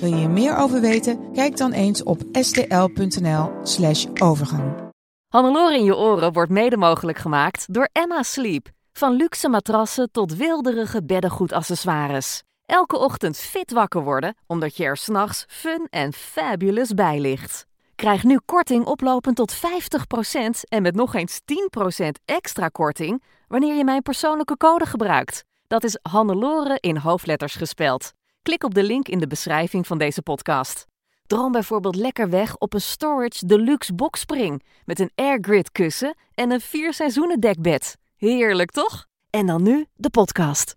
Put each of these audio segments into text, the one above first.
Wil je hier meer over weten? Kijk dan eens op stl.nl/slash overgang. Hannelore in je oren wordt mede mogelijk gemaakt door Emma Sleep. Van luxe matrassen tot wilderige beddengoedaccessoires. Elke ochtend fit wakker worden, omdat je er s'nachts fun en fabulous bij ligt. Krijg nu korting oplopend tot 50% en met nog eens 10% extra korting wanneer je mijn persoonlijke code gebruikt. Dat is Hannelore in hoofdletters gespeld. Klik op de link in de beschrijving van deze podcast. Droom bijvoorbeeld lekker weg op een Storage Deluxe Boxspring met een airgrid kussen en een vier seizoenen dekbed. Heerlijk toch? En dan nu de podcast.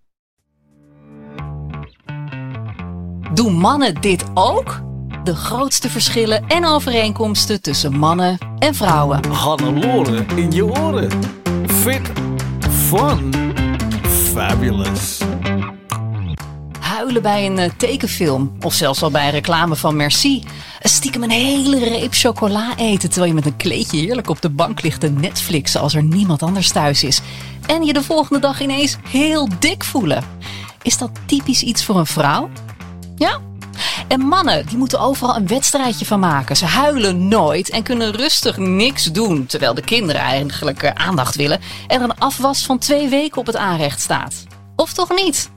Doen mannen dit ook? De grootste verschillen en overeenkomsten tussen mannen en vrouwen. Hannelore in je oren. Fit, fun, fabulous. Huilen bij een eh, tekenfilm of zelfs al bij een reclame van Merci. Stiekem een hele reep chocola eten terwijl je met een kleedje heerlijk op de bank ligt te Netflixen als er niemand anders thuis is. En je de volgende dag ineens heel dik voelen. Is dat typisch iets voor een vrouw? Ja? En mannen, die moeten overal een wedstrijdje van maken. Ze huilen nooit en kunnen rustig niks doen. Terwijl de kinderen eigenlijk eh, aandacht willen. En een afwas van twee weken op het aanrecht staat. Of toch niet?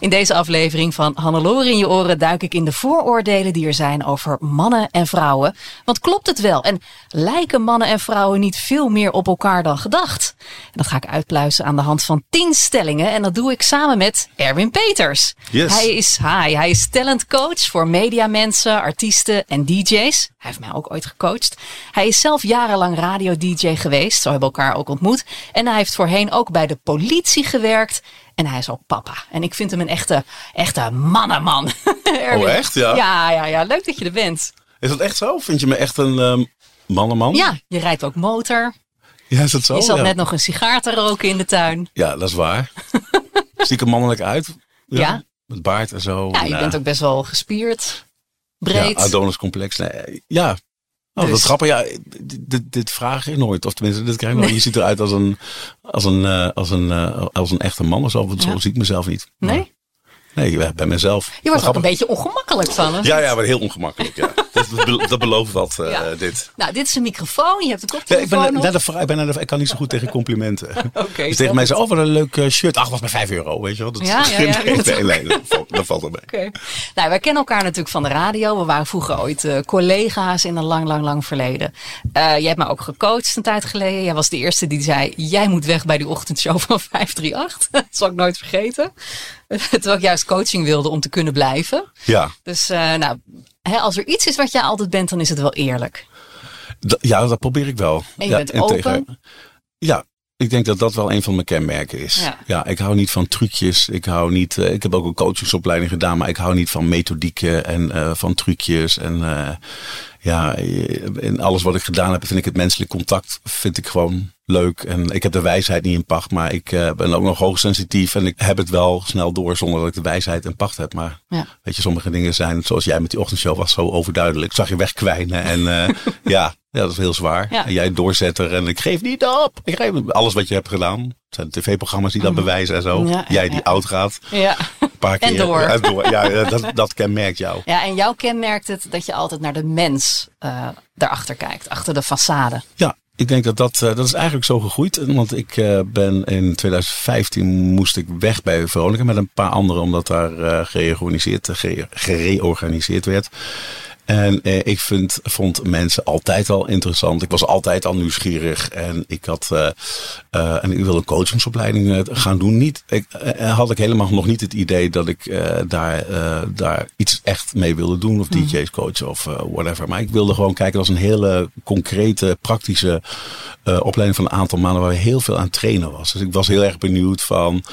In deze aflevering van Hannelore in je oren duik ik in de vooroordelen die er zijn over mannen en vrouwen. Want klopt het wel? En lijken mannen en vrouwen niet veel meer op elkaar dan gedacht? En dat ga ik uitpluizen aan de hand van 10 stellingen. En dat doe ik samen met Erwin Peters. Yes. Hij is, hi, hij is talentcoach voor mediamensen, artiesten en DJ's. Hij heeft mij ook ooit gecoacht. Hij is zelf jarenlang radio-DJ geweest. Zo hebben we elkaar ook ontmoet. En hij heeft voorheen ook bij de politie gewerkt. En hij is ook papa. En ik vind hem een echte, echte mannenman. Oh, echt? Ja. Ja, ja, ja. Leuk dat je er bent. Is dat echt zo? Vind je me echt een ehm mannenman? Ja, je rijdt ook motor. Ja, is dat zo? Je zat ja. net nog een sigaar te roken in de tuin. ja, dat is waar. Zie ik er mannelijk uit? Ja. Met baard en zo. Ja, je En, bent ook best wel gespierd. Breed. Ja, Adonis-complex. Nee, ja. Oh, Dus. dat is grappig. Ja, dit, dit vraag je nooit. Of tenminste, dit krijg je nooit. Je ziet eruit als een, als een, eh, als een, eh, als een echte man. of Zo, Want zo zie ik mezelf niet. nee? Nee, bij mezelf. Je wordt ook een beetje ongemakkelijk van. Hè? Ja, ja, maar heel ongemakkelijk. Ja. dat, be- dat belooft wat, eh, Ja. dit. Nou, dit is een microfoon. Je hebt een Ja, ik, koptelefoon ben naar de, ik, ben naar de, ik kan niet zo goed tegen complimenten. Oké, dus tegen mij zei, oh wat een leuk eh, shirt. Ach, was maar 5 euro, weet je wel. Dat, Ja, ja, ja. nee, nee, nee, dat, valt, dat valt erbij. Oké. Nou, wij kennen elkaar natuurlijk van de radio. We waren vroeger ooit eh, collega's in een lang, lang, lang verleden. Eh jij hebt me ook gecoacht een tijd geleden. Jij was de eerste die zei, jij moet weg bij die ochtendshow van 538. dat zal ik nooit vergeten. Terwijl ik juist coaching wilde om te kunnen blijven. Ja, Dus nou, hè, als er iets is wat jij altijd bent, dan is het wel eerlijk. d- ja, dat probeer ik wel. En je ja, bent en open. ja, ik denk dat dat wel een van mijn kenmerken is. Ja. Ja, ik hou niet van trucjes. Ik hou niet. eh, ik heb ook een coachingsopleiding gedaan, maar ik hou niet van methodieken en eh, van trucjes en eh, ja, in alles wat ik gedaan heb, vind ik het menselijk contact vind ik gewoon leuk. En ik heb de wijsheid niet in pacht, maar ik eh, ben ook nog hoogsensitief en ik heb het wel snel door zonder dat ik de wijsheid in pacht heb. Maar Ja. weet je, sommige dingen zijn zoals jij met die ochtendshow was zo overduidelijk. Ik zag je wegkwijnen en eh, ja, ja, dat is heel zwaar. Ja. En jij doorzetter en ik geef niet op. Ik geef alles wat je hebt gedaan. Het zijn tv-programma's die dat bewijzen en zo. Mhm. Ja, jij die ja. oud gaat. Ja. Een paar En keer. door. Ja, door. Ja, dat, dat kenmerkt jou. ja, en jou kenmerkt het dat je altijd naar de mens eh daarachter kijkt. Achter de façade. Ja, ik denk dat dat, eh, dat is eigenlijk zo gegroeid. Want ik eh, ben in 2015 moest ik weg bij Veronica met een paar anderen. Omdat daar gereorganiseerd, gere- gereorganiseerd werd. En eh, ik vind, vond mensen altijd al interessant. Ik was altijd al nieuwsgierig. En ik had, eh, eh, en ik wilde een coachingsopleiding gaan doen. Niet, ik, eh, had ik helemaal nog niet het idee dat ik daar, daar iets echt mee wilde doen. Of DJ's coachen of whatever. Maar ik wilde gewoon kijken als een hele concrete, praktische opleiding van een aantal maanden waar heel veel aan trainen was. Dus ik was heel erg benieuwd van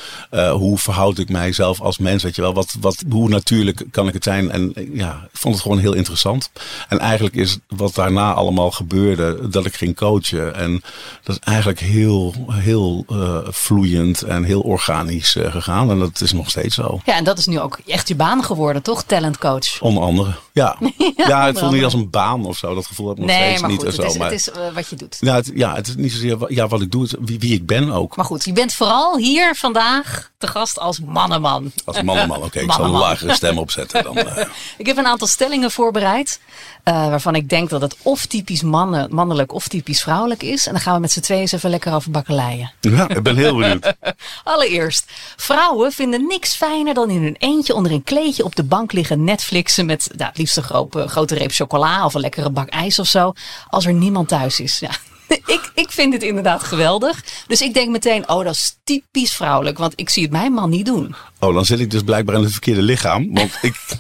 hoe verhoud ik mijzelf als mens. Weet je wel, wat, wat, hoe natuurlijk kan ik het zijn? En ja, ik vond het gewoon heel interessant. Interessant. En eigenlijk is wat daarna allemaal gebeurde, dat ik ging coachen. En dat is eigenlijk heel, heel uh, vloeiend en heel organisch uh, gegaan. En dat is nog steeds zo. Ja, en dat is nu ook echt je baan geworden, toch? Talentcoach. Onder andere, ja. ja, ja het voelt niet als een baan of zo. Dat gevoel heb ik nog nee, steeds maar niet. Goed, zo, het is, maar, het is uh, wat je doet. Ja het, ja, het is niet zozeer ja, wat ik doe, het, wie, wie ik ben ook. Maar goed, je bent vooral hier vandaag te gast als mannenman. Als mannenman, oké. Okay. Ik zal een lagere stem opzetten. Dan, ik heb een aantal stellingen voorbereid. Uh, waarvan ik denk dat het of typisch mannen, mannelijk of typisch vrouwelijk is. En dan gaan we met z'n tweeën eens even lekker over bakkeleien. Ja, ik ben heel benieuwd. Allereerst, vrouwen vinden niks fijner dan in hun eentje onder een kleedje op de bank liggen Netflixen met nou, het liefst een grote, grote reep chocola of een lekkere bak ijs of zo. Als er niemand thuis is. Ja. Ik, ik vind dit inderdaad geweldig. Dus ik denk meteen, oh, dat is typisch vrouwelijk. Want ik zie het mijn man niet doen. Oh, dan zit ik dus blijkbaar in het verkeerde lichaam. Want ik,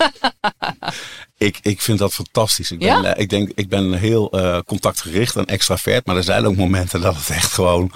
ik, ik vind dat fantastisch. Ik ben, Ja? eh, ik denk, ik ben heel eh, contactgericht en extravert. Maar er zijn ook momenten dat het echt gewoon...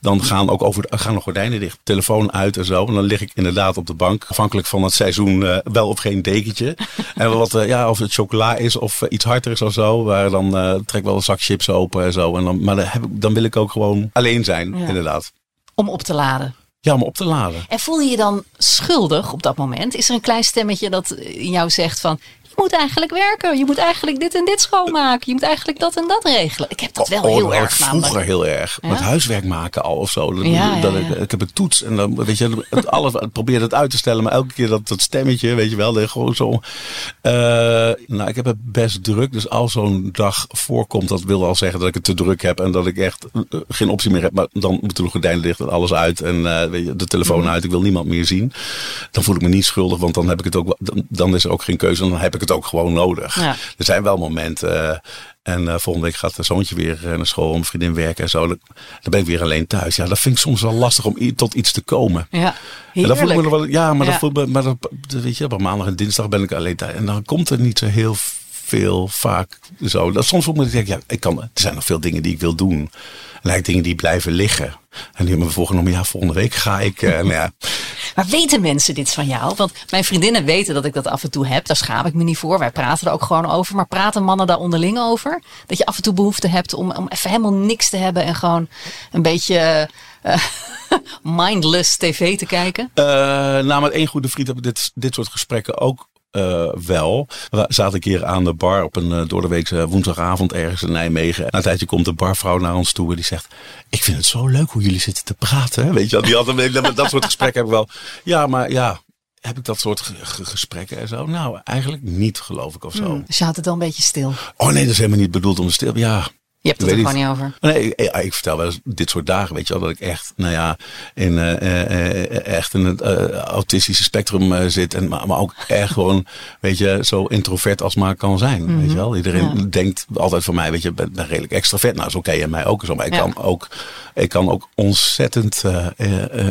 Dan gaan ook over, gaan de gordijnen dicht, telefoon uit en zo. En dan lig ik inderdaad op de bank. Afhankelijk van het seizoen eh, wel of geen dekentje. en wat, ja, of het chocola is of iets harder is of zo. Waar dan trek ik wel een zak chips open en zo. En dan, maar dan, heb ik, dan wil ik ook gewoon alleen zijn, Ja. inderdaad. Om op te laden. Ja, om op te laden. En voel je je dan schuldig op dat moment? Is er een klein stemmetje dat in jou zegt van... Je moet eigenlijk werken. Je moet eigenlijk dit en dit schoonmaken. Je moet eigenlijk dat en dat regelen. Ik heb dat wel Oh, heel dat erg vroeger namelijk. heel erg. Met huiswerk maken al of zo. Dat, dat ja. Ik, ik heb een toets en dan weet je, het, alles, probeer het uit te stellen. Maar elke keer dat, dat stemmetje, weet je wel, dat je gewoon zo. Eh, nou, ik heb het best druk. Dus als zo'n dag voorkomt, dat wil al zeggen dat ik het te druk heb. En dat ik echt eh, geen optie meer heb. Maar dan moeten de gordijnen dicht en alles uit. En eh, weet je, de telefoon Mhm. uit. Ik wil niemand meer zien. Dan voel ik me niet schuldig, want dan heb ik het ook. Dan, dan is er ook geen keuze. Dan heb ik het ook gewoon nodig. Ja. Er zijn wel momenten. eh, en eh, volgende week gaat de zoontje weer eh, naar school, om vriendin werken en zo. Dan, ben ik weer alleen thuis. Ja, dat vind ik soms wel lastig om tot iets te komen. Ja, En dan voel ik me wel, ja, maar, Ja. Dat voel ik me, maar dat, dat weet je, op maandag en dinsdag ben ik alleen thuis. En dan komt er niet zo heel veel vaak zo. Dat soms voel ik me, ja, ik kan, er zijn nog veel dingen die ik wil doen. Eigenlijk dingen die blijven liggen. En die hebben me voorgenomen, ja, volgende week ga ik. eh, nou ja, Maar weten mensen dit van jou? Want mijn vriendinnen weten dat ik dat af en toe heb. Daar schaam ik me niet voor. Wij praten er ook gewoon over. Maar praten mannen daar onderling over? Dat je af en toe behoefte hebt om, om even helemaal niks te hebben. En gewoon een beetje eh, mindless tv te kijken. Eh, nou, met één goede vriend heb ik dit, dit soort gesprekken ook eh, wel. We zaten een keer aan de bar op een uh, doordeweekse woensdagavond ergens in Nijmegen. En na een tijdje komt de barvrouw naar ons toe en die zegt... Ik vind het zo leuk hoe jullie zitten te praten. hè." Weet je wel, die had, dat, dat soort gesprekken heb ik wel. Ja, maar ja, heb ik dat soort ge- ge- gesprekken en zo? Nou, eigenlijk niet, geloof ik of zo. Dus je houdt het dan een beetje stil. Oh nee, dat is helemaal niet bedoeld om stil. Ja, Je hebt het er gewoon niet. over. Nee, ik, ik vertel wel eens dit soort dagen, weet je wel, dat ik echt, nou ja, in, eh, eh, eh, echt in het autistische spectrum zit. En, maar, maar ook echt gewoon, weet je, zo introvert als maar kan zijn. Weet je wel, iedereen Mhm. Ja. denkt altijd van mij, weet je, ben, ben redelijk extravert. Nou, zo ken je mij ook zo. Maar ik, Ja. kan, ook, ik kan ook ontzettend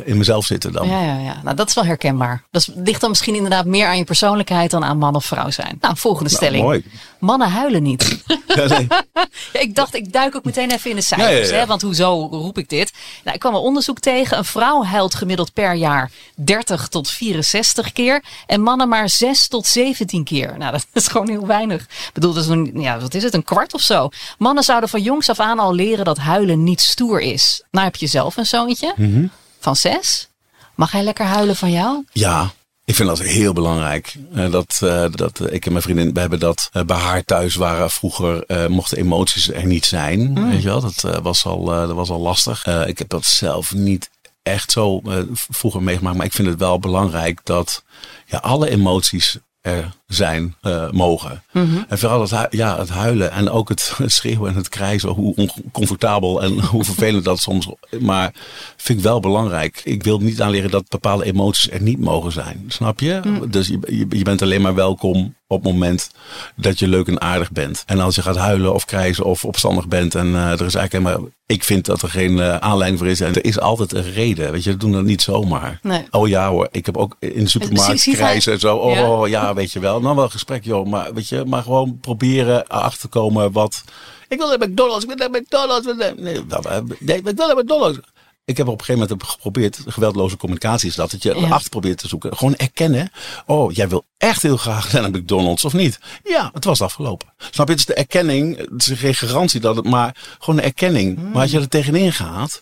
in mezelf zitten dan. Ja, ja, ja. Nou, dat is wel herkenbaar. Dat is- ligt dan misschien inderdaad meer aan je persoonlijkheid dan aan man of vrouw zijn. Nou, volgende Nou, stelling. mooi. Mannen huilen niet. Ja, nee. Ja, ik dacht, ik duik ook meteen even in de cijfers. Ja, ja, ja. Hè, want hoezo roep ik dit? Nou, ik kwam een onderzoek tegen. Een vrouw huilt gemiddeld per jaar 30 tot 64 keer. En mannen maar 6 tot 17 keer. Nou, dat is gewoon heel weinig. Ik bedoel, dat is een, ja, wat is het? Een kwart of zo. Mannen zouden van jongs af aan al leren dat huilen niet stoer is. Nou heb je zelf een zoontje Mhm. van 6. Mag hij lekker huilen van jou? Ja, ik vind dat heel belangrijk. Eh, dat, eh, dat, ik en mijn vriendin, we hebben dat eh, bij haar thuis waren vroeger, mochten emoties er niet zijn. Weet je wel, dat, was, al, dat was al lastig. Ik heb dat zelf niet echt zo vroeger meegemaakt, maar ik vind het wel belangrijk dat ja, alle emoties er zijn, eh, mogen. En vooral het, ja, het huilen en ook het schreeuwen en het krijzen, hoe oncomfortabel en hoe vervelend dat soms. Maar vind ik wel belangrijk. Ik wil niet aanleren dat bepaalde emoties er niet mogen zijn. Snap je? Dus je, je, je bent alleen maar welkom op het moment dat je leuk en aardig bent. En als je gaat huilen of krijzen of opstandig bent en eh, er is eigenlijk helemaal... Ik vind dat er geen eh, aanleiding voor is. En er is altijd een reden. Weet je, we doen dat niet zomaar. Nee. Oh ja hoor, ik heb ook in de supermarkt krijzen en zo. Oh Ja. ja. weet je wel. Nou wel een gesprek joh. Maar weet je, maar gewoon proberen achter te komen wat... Ik wil naar McDonald's, ik wil naar McDonald's. Nee, nou, eh, nee, ik wil naar McDonald's. ik heb op een gegeven moment geprobeerd, geweldloze communicatie is dat, dat je Ja. achter probeert te zoeken. Gewoon erkennen, oh, jij wil echt heel graag naar McDonald's of niet? Ja, het was afgelopen. Snap je? Het is de erkenning, het is geen garantie dat het, maar gewoon een erkenning. Hmm. Maar als je er tegenin gaat,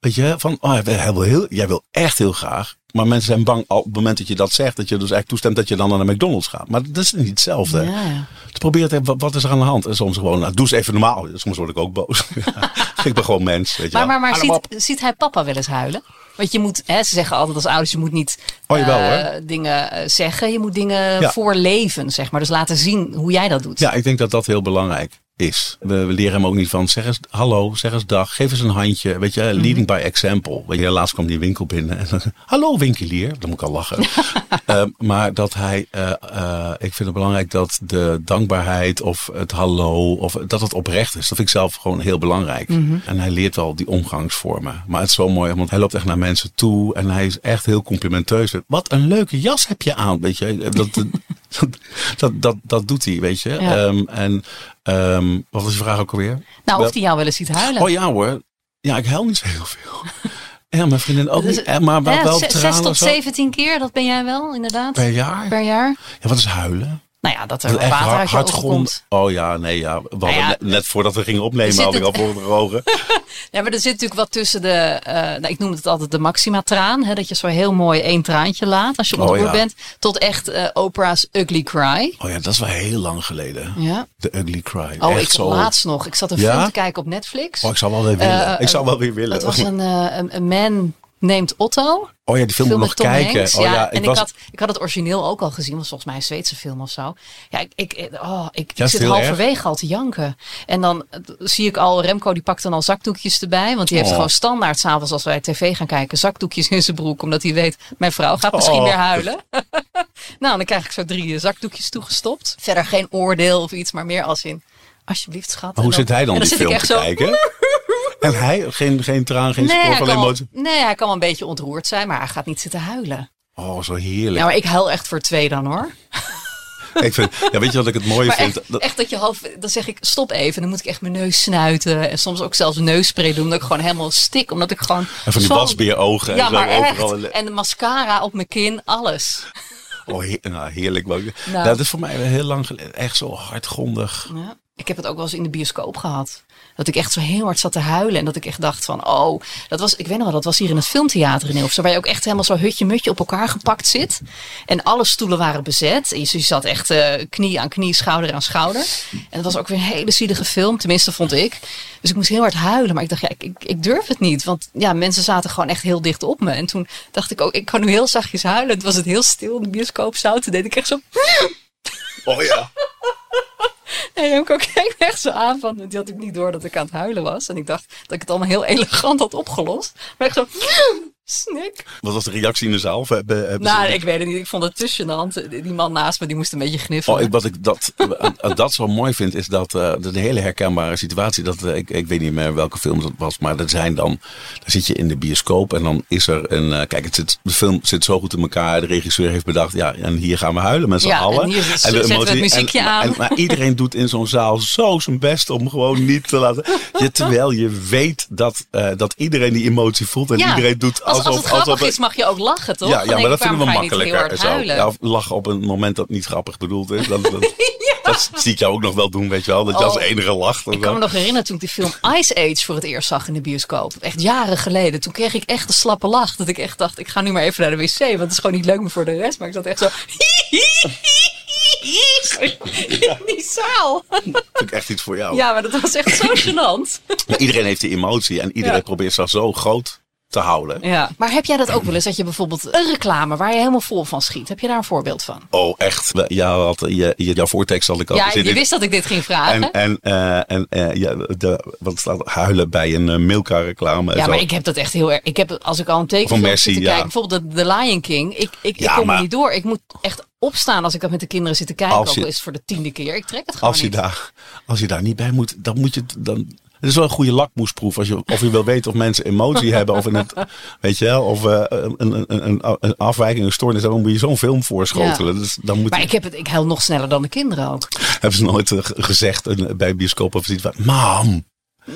weet je, van, oh, heel, jij wil echt heel graag. Maar mensen zijn bang op het moment dat je dat zegt, dat je dus eigenlijk toestemt dat je dan naar de McDonald's gaat. Maar dat is niet hetzelfde. Ja, ja. Dus probeer het, wat, is er aan de hand? En soms gewoon, nou, doe eens even normaal. Soms word ik ook boos. ik ben gewoon mens, weet je Maar, maar, maar ziet, ziet hij papa wel eens huilen? Want je moet, hè, ze zeggen altijd als ouders, je moet niet Oh, jawel, eh, dingen eh, zeggen. Je moet dingen Ja. voorleven, zeg maar. Dus laten zien hoe jij dat doet. Ja, ik denk dat dat heel belangrijk is. We, we leren hem ook niet van, zeg eens hallo, zeg eens dag, geef eens een handje. Weet je, leading by example. Weet je, laatst kwam die winkel binnen en dan, hallo winkelier. Dan moet ik al lachen. Eh, maar dat hij, eh, eh, ik vind het belangrijk dat de dankbaarheid of het hallo, of dat het oprecht is. Dat vind ik zelf gewoon heel belangrijk. En hij leert wel die omgangsvormen. Maar het is zo mooi, want hij loopt echt naar mensen toe en hij is echt heel complimenteus. Wat een leuke jas heb je aan, weet je. Dat, dat, dat, dat, doet hij, weet je. Ja. Ehm, en ehm, wat was je vraag ook alweer? Nou, of hij jou wel eens ziet huilen. Oh ja hoor. Ja, ik huil niet zo heel veel. Ja, mijn vriendin ook Dus, niet. Eh, Maar wel, zes tot zo. 17 keer, dat ben jij wel, inderdaad. per jaar. Per jaar. Ja, wat is huilen? Nou ja, dat er water uit je komt. Oh ja, nee, ja. We hadden ja, net, net voordat we gingen opnemen, had ik al voor de ogen. Ja, maar er zit natuurlijk wat tussen de, eh, nou, ik noem het altijd de maxima traan. Hè, dat je zo heel mooi één traantje laat als je Oh, ontroerd ja. bent. Tot echt eh, Oprah's Ugly Cry. Oh ja, dat is wel heel lang geleden. Ja. The Ugly Cry. Oh, Echt ik zo. laatst nog. Ik zat een film te kijken op Netflix. Oh, ik zou wel weer willen. Eh, ik zou wel weer willen. Het was een, een, een man named Otto. Oh ja, die film, film moet nog kijken. Hanks. Oh ja, ja, en ik, was, had, ik had het origineel ook al gezien. was volgens mij een Zweedse film of zo. Ja, ik, ik, oh, ik, Ja, ik is zit halverwege al te janken. En dan eh, zie ik al, Remco die pakt dan al zakdoekjes erbij. Want die heeft Oh. gewoon standaard s'avonds als wij tv gaan kijken... zakdoekjes in zijn broek. Omdat hij weet, mijn vrouw gaat misschien Oh. weer huilen. nou, dan krijg ik zo drie eh, zakdoekjes toegestopt. Verder geen oordeel of iets, maar meer als in... Alsjeblieft, schat. maar hoe zit hij dan en die film te kijken? En hij, geen, geen traan, geen Nee, spoor van wel, emotie. nee, hij kan wel een beetje ontroerd zijn, maar hij gaat niet zitten huilen. Oh, zo heerlijk. Maar ik huil echt voor twee dan hoor. Ik vind, ja, weet je wat ik het mooie vind? echt, Dat- echt dat je half, dan zeg ik stop even. Dan moet ik echt mijn neus snuiten. En soms ook zelfs neusspray doen. Dat ik gewoon helemaal stik. Omdat ik gewoon. en van die wasbeerogen Ja, en zo maar overal. echt. En de mascara op mijn kin, alles. Oh, heer- nou, heerlijk. Maar- Nou. Dat is voor mij heel lang geleden. Echt zo hardgrondig. Ja. Ik heb het ook wel eens in de bioscoop gehad. Dat ik echt zo heel hard zat te huilen. En dat ik echt dacht van, oh, dat was, ik weet nog wel, dat was hier in het filmtheater in Hilversum. Waar je ook echt helemaal zo hutje-mutje op elkaar gepakt zit. En alle stoelen waren bezet. En je, zat echt eh, knie aan knie, schouder aan schouder. En het was ook weer een hele zielige film. Tenminste, vond ik. Dus ik moest heel hard huilen. Maar ik dacht, ja, ik, ik, durf het niet. Want ja, mensen zaten gewoon echt heel dicht op me. En toen dacht ik ook, ik kan nu heel zachtjes huilen. Het was het heel stil in de bioscoopzaal. Toen deed ik echt zo... Oh ja. En Remco keek echt zo aan van, die had ik niet door dat ik aan het huilen was. En ik dacht dat ik het allemaal heel elegant had opgelost. Maar echt zo, snik. Wat was de reactie in de zaal? Of Hebben, hebben ze- Nou, ik weet het niet. Ik vond het te gênant. Die man naast me, die moest een beetje gniffelen. Oh, ik, wat ik dat, eh, dat zo mooi vind, is dat eh, dat een hele herkenbare situatie. Dat, eh, ik, ik weet niet meer welke film dat was, maar er zijn dan. Dan zit je in de bioscoop en dan is er een. eh, kijk, het zit, de film zit zo goed in elkaar. De regisseur heeft bedacht, ja, en hier gaan we huilen met z'n Ja, allen. en hier we de het muziekje en- aan. En, maar iedereen doet in zo'n zaal zo zijn best om gewoon niet te laten. Je, terwijl je weet dat, eh, dat iedereen die emotie voelt en Ja, iedereen doet als, als het grappig is, mag je ook lachen, toch? ja, maar dat vinden we makkelijker. hard Zo. huilen? Ja, of lachen op een moment dat niet grappig bedoeld is. Dat, dat, dat zie ik jou ook nog wel doen, weet je wel. Dat je als Oh. enige lacht. Ik kan me nog herinneren toen ik die film Ice Age voor het eerst zag in de bioscoop. Echt jaren geleden. Toen kreeg ik echt een slappe lach. Dat ik echt dacht, ik ga nu maar even naar de wc. Want het is gewoon niet leuk meer voor de rest. Maar ik zat echt zo... In die zaal. vind ik echt iets voor jou. Ja, maar dat was echt zo gênant. Maar iedereen heeft die emotie en iedereen Ja. probeert zich zo groot te houden. Ja. Maar heb jij dat ook wel eens? Dat je bijvoorbeeld een reclame waar je helemaal vol van schiet. Heb je daar een voorbeeld van? Oh, echt. Ja, had, je, je, jouw voortekst had ik al Ja, gezien. je wist dat ik dit ging vragen. En, en, eh, en eh, ja, de, wat staat huilen bij een uh, Milka reclame. Ja, Zo. maar ik heb dat echt heel erg. Ik heb, als ik al een tekenfilm Van zit te ja. kijken, bijvoorbeeld de, The Lion King. Ik, ik, Ja, ik kom maar- er niet door. Ik moet echt opstaan als ik dat met de kinderen zit te kijken. Als Ook al is het voor de tiende keer. Ik trek het gewoon als, je niet. daar, als je daar niet bij moet, dan moet je dan. Het is wel een goede lakmoesproef als je, of je wil weten of mensen emotie hebben of in het, weet je wel, of eh, een, een, een, een afwijking, een stoornis, dan moet je zo'n film voorschotelen. Dus dan moet Maar ik, heb het, ik huil nog sneller dan de kinderen ook. hebben ze nooit eh, gezegd eh, bij bioscoop of iets van, mam,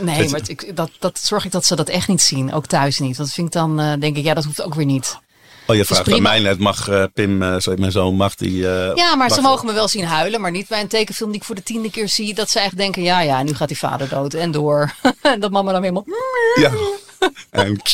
Nee, maar ik, dat, dat zorg ik dat ze dat echt niet zien. Ook thuis niet. Dat vind ik dan, denk ik, ja, dat hoeft ook weer niet. Oh, je vraagt bij prima. mij net, mag eh, Pim, sorry, mijn zoon, mag die... eh, Ja, maar ze mogen me wel zien huilen. Maar niet bij een tekenfilm die ik voor de tiende keer zie. Dat ze echt denken, ja, ja, nu gaat die vader dood. En door. en dat mama dan helemaal... Ja. En Q.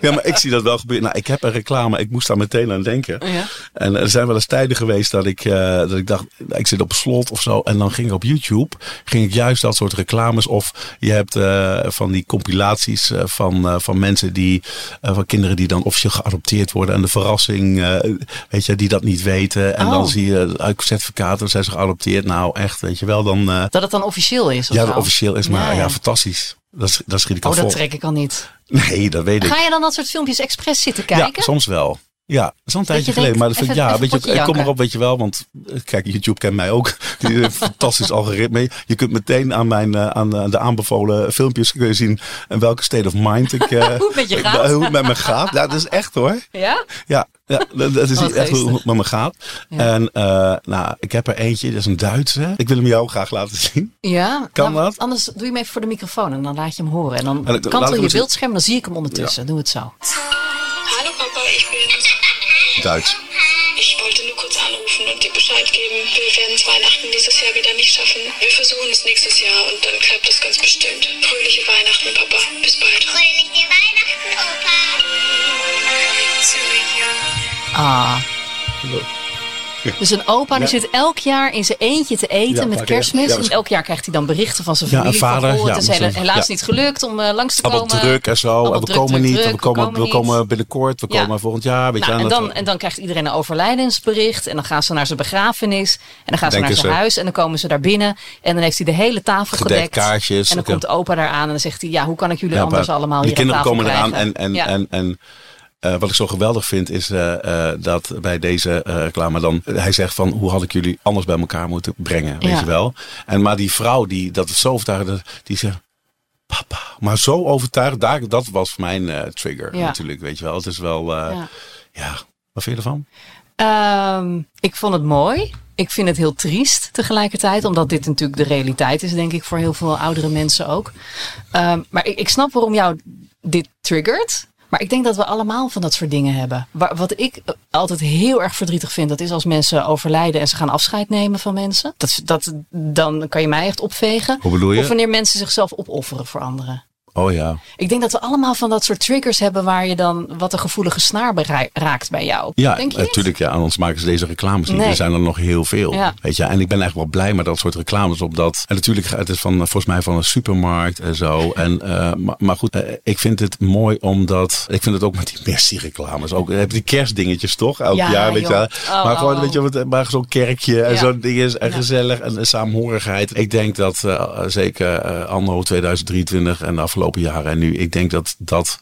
Ja, maar ik zie dat wel gebeuren. Nou, ik heb een reclame, ik moest daar meteen aan denken. Ja. En er zijn wel eens tijden geweest dat ik, eh, dat ik dacht, ik zit op slot of zo. En dan ging ik op YouTube, ging ik juist dat soort reclames. Of je hebt eh, van die compilaties eh, van, van mensen die, van kinderen die dan officieel geadopteerd worden. En de verrassing, weet je, die dat niet weten. En Oh. dan zie je uit certificaten, zijn ze geadopteerd. Nou, echt, weet je wel, dan... Dat het dan officieel is ja, dat officieel is, maar ja. fantastisch. Dat, dat schiet ik al Oh, dat vol. trek ik al niet. Nee, dat weet ik. Ga je dan dat soort filmpjes expres zitten kijken? Ja, soms wel. Ja, dat is al een tijdje je geleden. denkt, Maar dat vind ik, even- ja, weet je, ik kom erop, weet je wel. Want eh, kijk, YouTube kent mij ook. Die heeft een fantastisch algoritme. Je kunt meteen aan, mijn, eh, aan eh, de aanbevolen filmpjes kun je zien in welke state of mind ik... eh, Hoe het met je ik- gaat. Hoe het met me gaat. Ja, dat is echt hoor. Ja? Ja, ja dat, dat is echt hoe het met me gaat. Ja. En eh, nou, ik heb er eentje, dat is een Duitse. Ik wil hem jou graag laten zien. Ja. Kan Nou, dat? Anders doe je hem even voor de microfoon en dan laat je hem horen. En dan En ik- ik kantel je beeldscherm, dan zie ik hem ondertussen. Doe het zo. Hallo Papa, bin. Duits. Ich wollte nur kurz anrufen und dir Bescheid geben. Wir werden es Weihnachten dieses Jahr wieder nicht schaffen. Wir versuchen es nächstes Jahr und dann klappt es ganz bestimmt. Fröhliche Weihnachten, Papa. Bis bald. Fröhliche Weihnachten, Opa. Ah. Dus een opa die Ja. zit elk jaar in zijn eentje te eten Ja, met ja. kerstmis. Ja, en dat- elk jaar krijgt hij dan berichten van zijn Ja, een familie. van, vader, "Oh, het ja, is helaas ja. niet gelukt om eh, langs te Allemaal komen. druk en zo. Allemaal En we druk, komen druk, niet. druk, we, komen, we niet. komen binnenkort. We Ja. komen volgend jaar. Weet je, Nou, en en, dan, en dan krijgt iedereen een overlijdensbericht. En dan gaan ze naar zijn begrafenis. En dan gaan ze Denken naar zijn ze. huis. En dan komen ze daar binnen. En dan heeft hij de hele tafel Gedekt gedekt. kaartjes. En dan komt opa daar aan. En dan zegt hij, ja, hoe kan ik jullie Ja, anders allemaal hier aan kinderen tafel komen eraan en, en, Ja. en, eh, wat ik zo geweldig vind is eh, eh, dat bij deze reclame dan hij zegt van hoe had ik jullie anders bij elkaar moeten brengen, weet Ja. je wel? En maar die vrouw die dat is zo overtuigend, die zegt papa, maar zo overtuigd, daar, dat was mijn trigger Ja. natuurlijk, weet je wel? Het is wel, ja. Ja. wat vind je ervan? Ehm, ik vond het mooi. Ik vind het heel triest tegelijkertijd, omdat dit natuurlijk de realiteit is, denk ik, voor heel veel oudere mensen ook. Ehm, maar ik, ik snap waarom jou dit triggert. Maar ik denk dat we allemaal van dat soort dingen hebben. Wa- Wat ik eh, altijd heel erg verdrietig vind, dat is als mensen overlijden en ze gaan afscheid nemen van mensen. Dat, dat, dan kan je mij echt opvegen. Hoe bedoel je? Of wanneer mensen zichzelf opofferen voor anderen. Oh ja. Ik denk dat we allemaal van dat soort triggers hebben waar je dan wat een gevoelige snaar raakt bij jou. Ja, denk je niet? natuurlijk. Ja, anders maken ze deze reclames niet. Nee. Er zijn er nog heel veel. Ja. Weet je, en ik ben eigenlijk wel blij met dat soort reclames. Op dat. En natuurlijk, het is van, volgens mij van een supermarkt en zo. En, eh, maar, maar goed, eh, ik vind het mooi omdat. Ik vind het ook met die Messi-reclames. Ook heb je die kerstdingetjes toch? Elk Ja, jaar, weet je. Oh, maar gewoon, oh, weet je, wat, maar zo'n kerkje en Ja. zo'n ding is. En gezellig en, en saamhorigheid. Ik denk dat eh, zeker eh, anno 2023 en de afgelopen jaren en nu. Ik denk dat dat.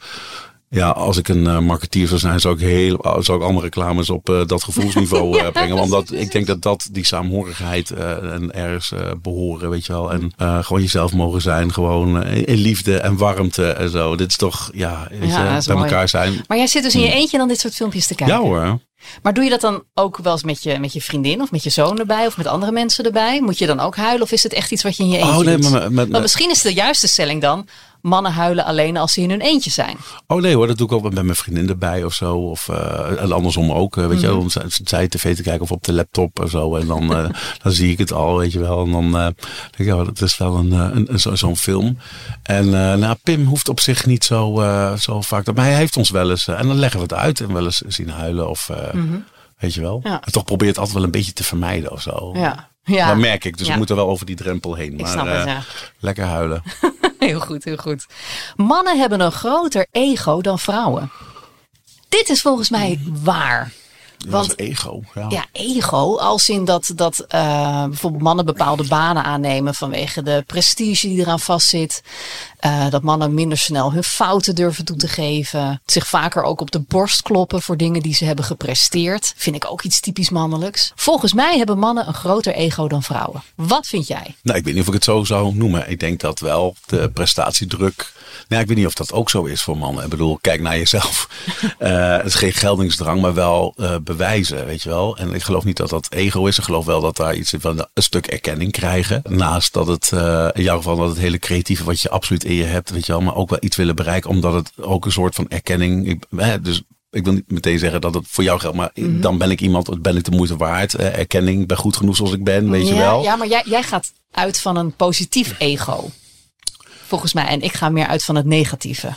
Ja, als ik een eh, marketeer zou zijn, zou ik, heel, zou ik allemaal reclames op eh, dat gevoelsniveau eh, brengen. Want dat, ik denk dat dat die saamhorigheid en ergens eh, behoren, weet je wel. En gewoon jezelf mogen zijn, gewoon in liefde en warmte en zo. Dit is toch, ja, weet Ja, je, bij mooi. elkaar zijn. Maar jij zit dus in je eentje dan dit soort filmpjes te kijken. Ja hoor. Maar doe je dat dan ook wel eens met je, met je vriendin of met je zoon erbij of met andere mensen erbij? Moet je dan ook huilen of is het echt iets wat je in je eentje Oh nee, doet? maar met, met, Want misschien is de juiste stelling dan, mannen huilen alleen als ze in hun eentje zijn. Oh nee hoor, dat doe ik ook met mijn vriendin erbij of zo. Of uh, en andersom ook, uh, weet je wel. Mhm. Zij tv te kijken of op de laptop of zo. En dan, uh, dan zie ik het al, weet je wel. En dan denk ik, ja, dat is wel een, een, een, zo'n zo film. En nou, Pim hoeft op zich niet zo, zo vaak. Maar hij heeft ons wel eens, en dan leggen we het uit en wel eens zien huilen of... Mhm. Weet je wel? Ja. En toch probeert het altijd wel een beetje te vermijden of zo. Ja. Ja. Dat merk ik. Dus Ja. ik moet er wel over die drempel heen. Ik maar snap het, eh, ja. lekker huilen. Heel goed, heel goed. Mannen hebben een groter ego dan vrouwen. Dit is volgens mij waar. Want Want ego. Ja. ja, ego, als in dat, dat eh, bijvoorbeeld mannen bepaalde banen aannemen vanwege de prestige die eraan vastzit. Eh, dat mannen minder snel hun fouten durven toe te geven. Zich vaker ook op de borst kloppen voor dingen die ze hebben gepresteerd. Vind ik ook iets typisch mannelijks. Volgens mij hebben mannen een groter ego dan vrouwen. Wat vind jij? Nou, ik weet niet of ik het zo zou noemen. Ik denk dat wel de prestatiedruk. Nou, ik weet niet of dat ook zo is voor mannen. Ik bedoel, kijk naar jezelf. Eh, het is geen geldingsdrang, maar wel eh, bewijzen, weet je wel. En ik geloof niet dat dat ego is. Ik geloof wel dat daar iets van een stuk erkenning krijgen. Naast dat het, in jouw geval, dat het hele creatieve wat je absoluut in je hebt, weet je wel, maar ook wel iets willen bereiken, omdat het ook een soort van erkenning. Ik, hè, dus ik wil niet meteen zeggen dat het voor jou geldt, maar Mhm. dan ben ik iemand, ben ik de moeite waard. Eh, erkenning, ik ben goed genoeg zoals ik ben, weet je wel. Ja, maar jij, jij gaat uit van een positief ego. Volgens mij. En ik ga meer uit van het negatieve.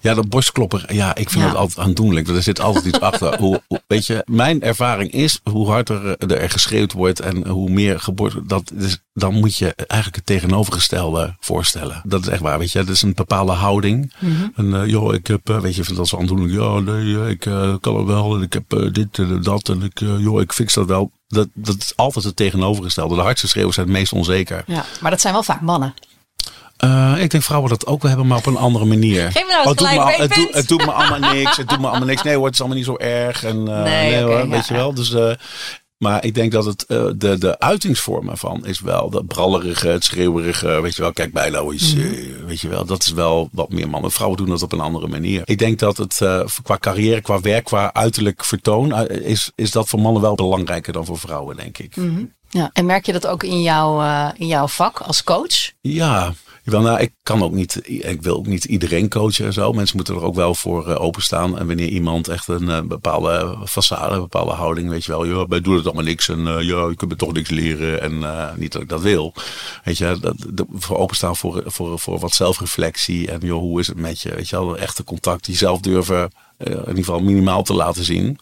Ja, dat borstklopper, ja, ik vind Ja. het altijd aandoenlijk. Er zit altijd iets achter. Hoe, hoe- weet je, mijn ervaring is, hoe harder er, er geschreeuwd wordt en hoe meer geborst dat is, dan moet je eigenlijk het tegenovergestelde voorstellen. Dat is echt waar, weet je. Dat is een bepaalde houding. En eh, joh, ik heb, eh, weet je, vind dat zo aandoenlijk. Ja, nee, eh, ik kan het wel en ik heb dit en dat en ik, joh, ik fix dat wel. Dat, dat is altijd het tegenovergestelde. De hardste schreeuwers zijn het meest onzeker. Ja, maar dat zijn wel vaak mannen. Eh, ik denk vrouwen dat ook wel hebben, maar op een andere manier. Geef me nou eens Oh, het, doet me, al- het, doet, het doet me allemaal niks. Het doet me allemaal niks. Nee hoor, het is allemaal niet zo erg. En, eh, Nee, hoor, ja, weet je wel. Dus, eh, maar ik denk dat het, de, de uitingsvorm ervan is wel dat brallerige, het schreeuwerige. Weet je wel, kijk bij eens. Mhm. weet je wel, dat is wel wat meer mannen. Vrouwen doen dat op een andere manier. Ik denk dat het qua carrière, qua werk, qua uiterlijk vertoon, is, is dat voor mannen wel belangrijker dan voor vrouwen, denk ik. Mhm. Ja. En merk je dat ook in, jouw in jouw vak als coach? Ja, wel, nou, ik kan ook niet, ik wil ook niet iedereen coachen en zo. Mensen moeten er ook wel voor eh, openstaan. En wanneer iemand echt een eh, bepaalde façade, een bepaalde houding, weet je wel, ja, wij doen het allemaal niks en eh, ja, je kunt me toch niks leren en niet dat ik dat wil. Weet je, dat, openstaan voor, voor, voor wat zelfreflectie en joh, hoe is het met je, weet je wel, echte contact, jezelf durven in ieder geval minimaal te laten zien.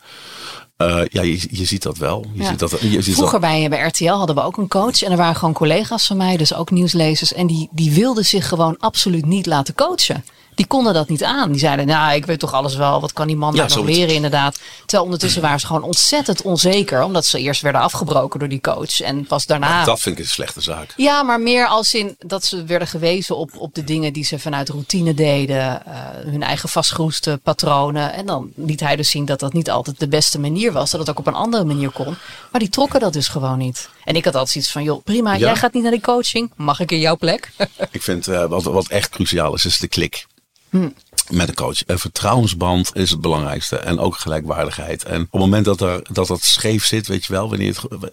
Eh, ja, je, je ziet dat wel. Je Ja. ziet dat, je ziet Vroeger dat, bij, bij RTL hadden we ook een coach. En er waren gewoon collega's van mij, dus ook nieuwslezers. En die, die wilden zich gewoon absoluut niet laten coachen. Die konden dat niet aan. Die zeiden, nou, ik weet toch alles wel. Wat kan die man Ja, nou nog leren inderdaad. Terwijl ondertussen waren ze gewoon ontzettend onzeker. Omdat ze eerst werden afgebroken door die coach. En pas daarna... dat vind ik een slechte zaak. Ja, maar meer als in dat ze werden gewezen op, op de dingen die ze vanuit routine deden. eh, hun eigen vastgeroeste patronen. En dan liet hij dus zien dat dat niet altijd de beste manier was. Dat het ook op een andere manier kon. Maar die trokken dat dus gewoon niet. En ik had altijd zoiets van, joh, prima, Ja. jij gaat niet naar die coaching. Mag ik in jouw plek? Ik vind eh, wat, wat echt cruciaal is, is de klik. Hm. Met een coach. Een vertrouwensband is het belangrijkste. En ook gelijkwaardigheid. En op het moment dat er, dat, dat scheef zit, weet je wel. Wanneer het,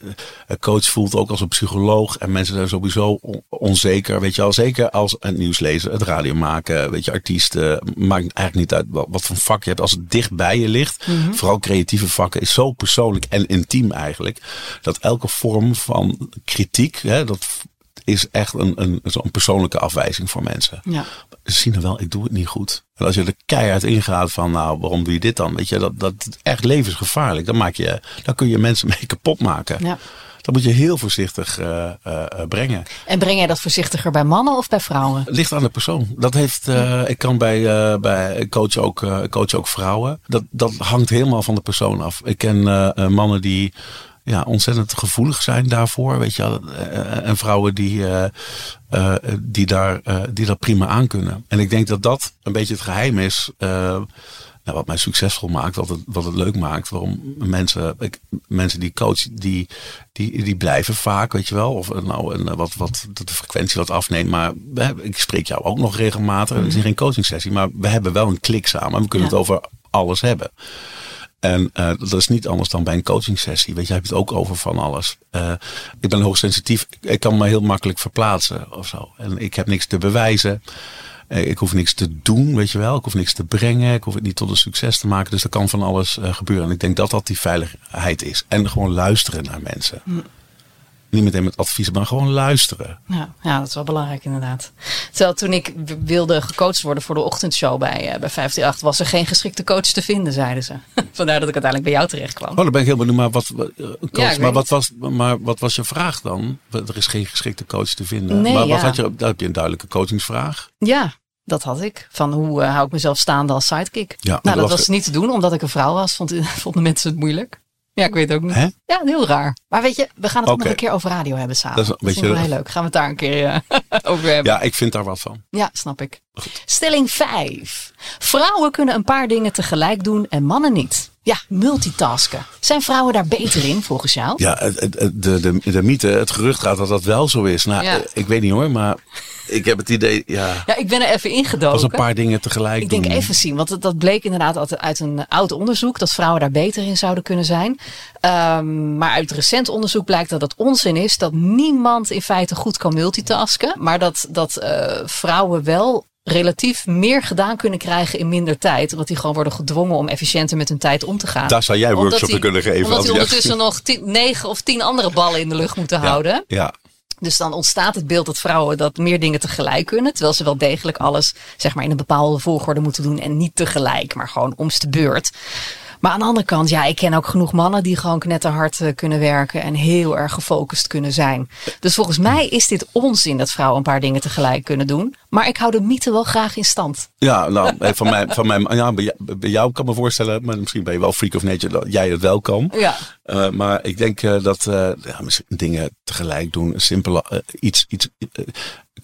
een coach voelt ook als een psycholoog. En mensen zijn sowieso on- onzeker. Weet je wel. Zeker als een nieuwslezer, het radio maken. Weet je, artiesten. Maakt eigenlijk niet uit wat, wat voor vak je hebt. Als het dicht bij je ligt. Vooral creatieve vakken is zo persoonlijk en intiem eigenlijk. Dat elke vorm van kritiek. Hè, dat is echt een, een, zo'n persoonlijke afwijzing voor mensen. Ja. Ze zien er wel, ik doe het niet goed. En als je er keihard ingaat van, nou, waarom doe je dit dan? Weet je, dat, dat is echt levensgevaarlijk. Dan, maak je, dan kun je mensen mee kapot maken. Ja. Dat moet je heel voorzichtig eh, eh, eh, brengen. En breng jij dat voorzichtiger bij mannen of bij vrouwen? Het ligt aan de persoon. Dat heeft, ik kan bij, bij coach ook, coach ook vrouwen. Dat, dat hangt helemaal van de persoon af. Ik ken mannen die ja, ontzettend gevoelig zijn daarvoor. Weet je. Eh, en vrouwen die, eh, eh, die, daar, die dat prima aan kunnen. En ik denk dat dat een beetje het geheim is. nou, wat mij succesvol maakt, wat het, wat het leuk maakt. Waarom mensen, ik, mensen die coach, die, die, die blijven vaak, weet je wel. Of nou, en wat, wat de frequentie wat afneemt. Maar we hebben, ik spreek jou ook nog regelmatig. Het is geen coaching sessie, maar we hebben wel een klik samen. We kunnen Ja. het over alles hebben. En eh, dat is niet anders dan bij een coaching sessie. Weet je, heb je het ook over van alles. Eh, ik ben hoogsensitief. Ik, kan me heel makkelijk verplaatsen of zo. En ik heb niks te bewijzen. Eh, ik hoef niks te doen, weet je wel. Ik hoef niks te brengen. Ik hoef het niet tot een succes te maken. Dus er kan van alles gebeuren. En ik denk dat dat die veiligheid is. En gewoon luisteren naar mensen. Niet meteen met advies, maar gewoon luisteren. Ja, ja, dat is wel belangrijk inderdaad. Terwijl toen ik wilde gecoacht worden voor de ochtendshow bij, eh, bij 538, was er geen geschikte coach te vinden, zeiden ze. Vandaar dat ik uiteindelijk bij jou terecht kwam. Oh, dan ben ik heel benieuwd. Maar wat, eh, coach, Ja, ik maar, wat was, maar wat was je vraag dan? Er is geen geschikte coach te vinden. Nee, maar wat ja. had je, daar heb je een duidelijke coachingsvraag. Ja, dat had ik. Van hoe eh, hou ik mezelf staande als sidekick? Ja, nou, dat was niet te doen, omdat ik een vrouw was. Vond, vonden mensen het moeilijk. Ja, ik weet het ook niet. Hè? Ja, heel raar. Maar weet je, we gaan het ook nog een keer over radio hebben samen. Dat Dat is wel heel leuk. Gaan we het daar een keer eh, over hebben. Ja, ik vind daar wat van. Ja, snap ik. Stelling 5. Vrouwen kunnen een paar dingen tegelijk doen en mannen niet. Ja, multitasken. Zijn vrouwen daar beter in volgens jou? Ja, de, de, de mythe, het gerucht gaat dat dat wel zo is. Nou, Ja. eh, ik weet niet hoor, maar ik heb het idee, ja, Ja, ik ben er even ingedoken. als een paar dingen tegelijk Ik denk even zien, want dat, dat bleek inderdaad uit, een oud onderzoek dat vrouwen daar beter in zouden kunnen zijn. Ehm, maar uit recent onderzoek blijkt dat het onzin is dat niemand in feite goed kan multitasken, maar dat, dat eh, vrouwen wel relatief meer gedaan kunnen krijgen in minder tijd, omdat die gewoon worden gedwongen om efficiënter met hun tijd om te gaan. Daar zou jij Omdat workshop die- te kunnen geven. Omdat als die ondertussen nog tien, negen of tien andere ballen in de lucht moeten Ja, houden. Ja, Dus dan ontstaat het beeld dat vrouwen dat meer dingen tegelijk kunnen. Terwijl ze wel degelijk alles zeg maar, in een bepaalde volgorde moeten doen. En niet tegelijk, maar gewoon om's de beurt. Maar aan de andere kant, ja, ik ken ook genoeg mannen die gewoon knetterhard eh, kunnen werken. En heel erg gefocust kunnen zijn. Dus volgens mij is dit onzin dat vrouwen een paar dingen tegelijk kunnen doen. Maar ik hou de mythe wel graag in stand. ja nou, eh, van mij, van mij ja, bij, jou, kan ik me voorstellen, maar misschien ben je wel freak of nature, dat jij het wel kan. Ja. Eh, maar ik denk dat ja, misschien dingen tegelijk doen, een simpele, iets, iets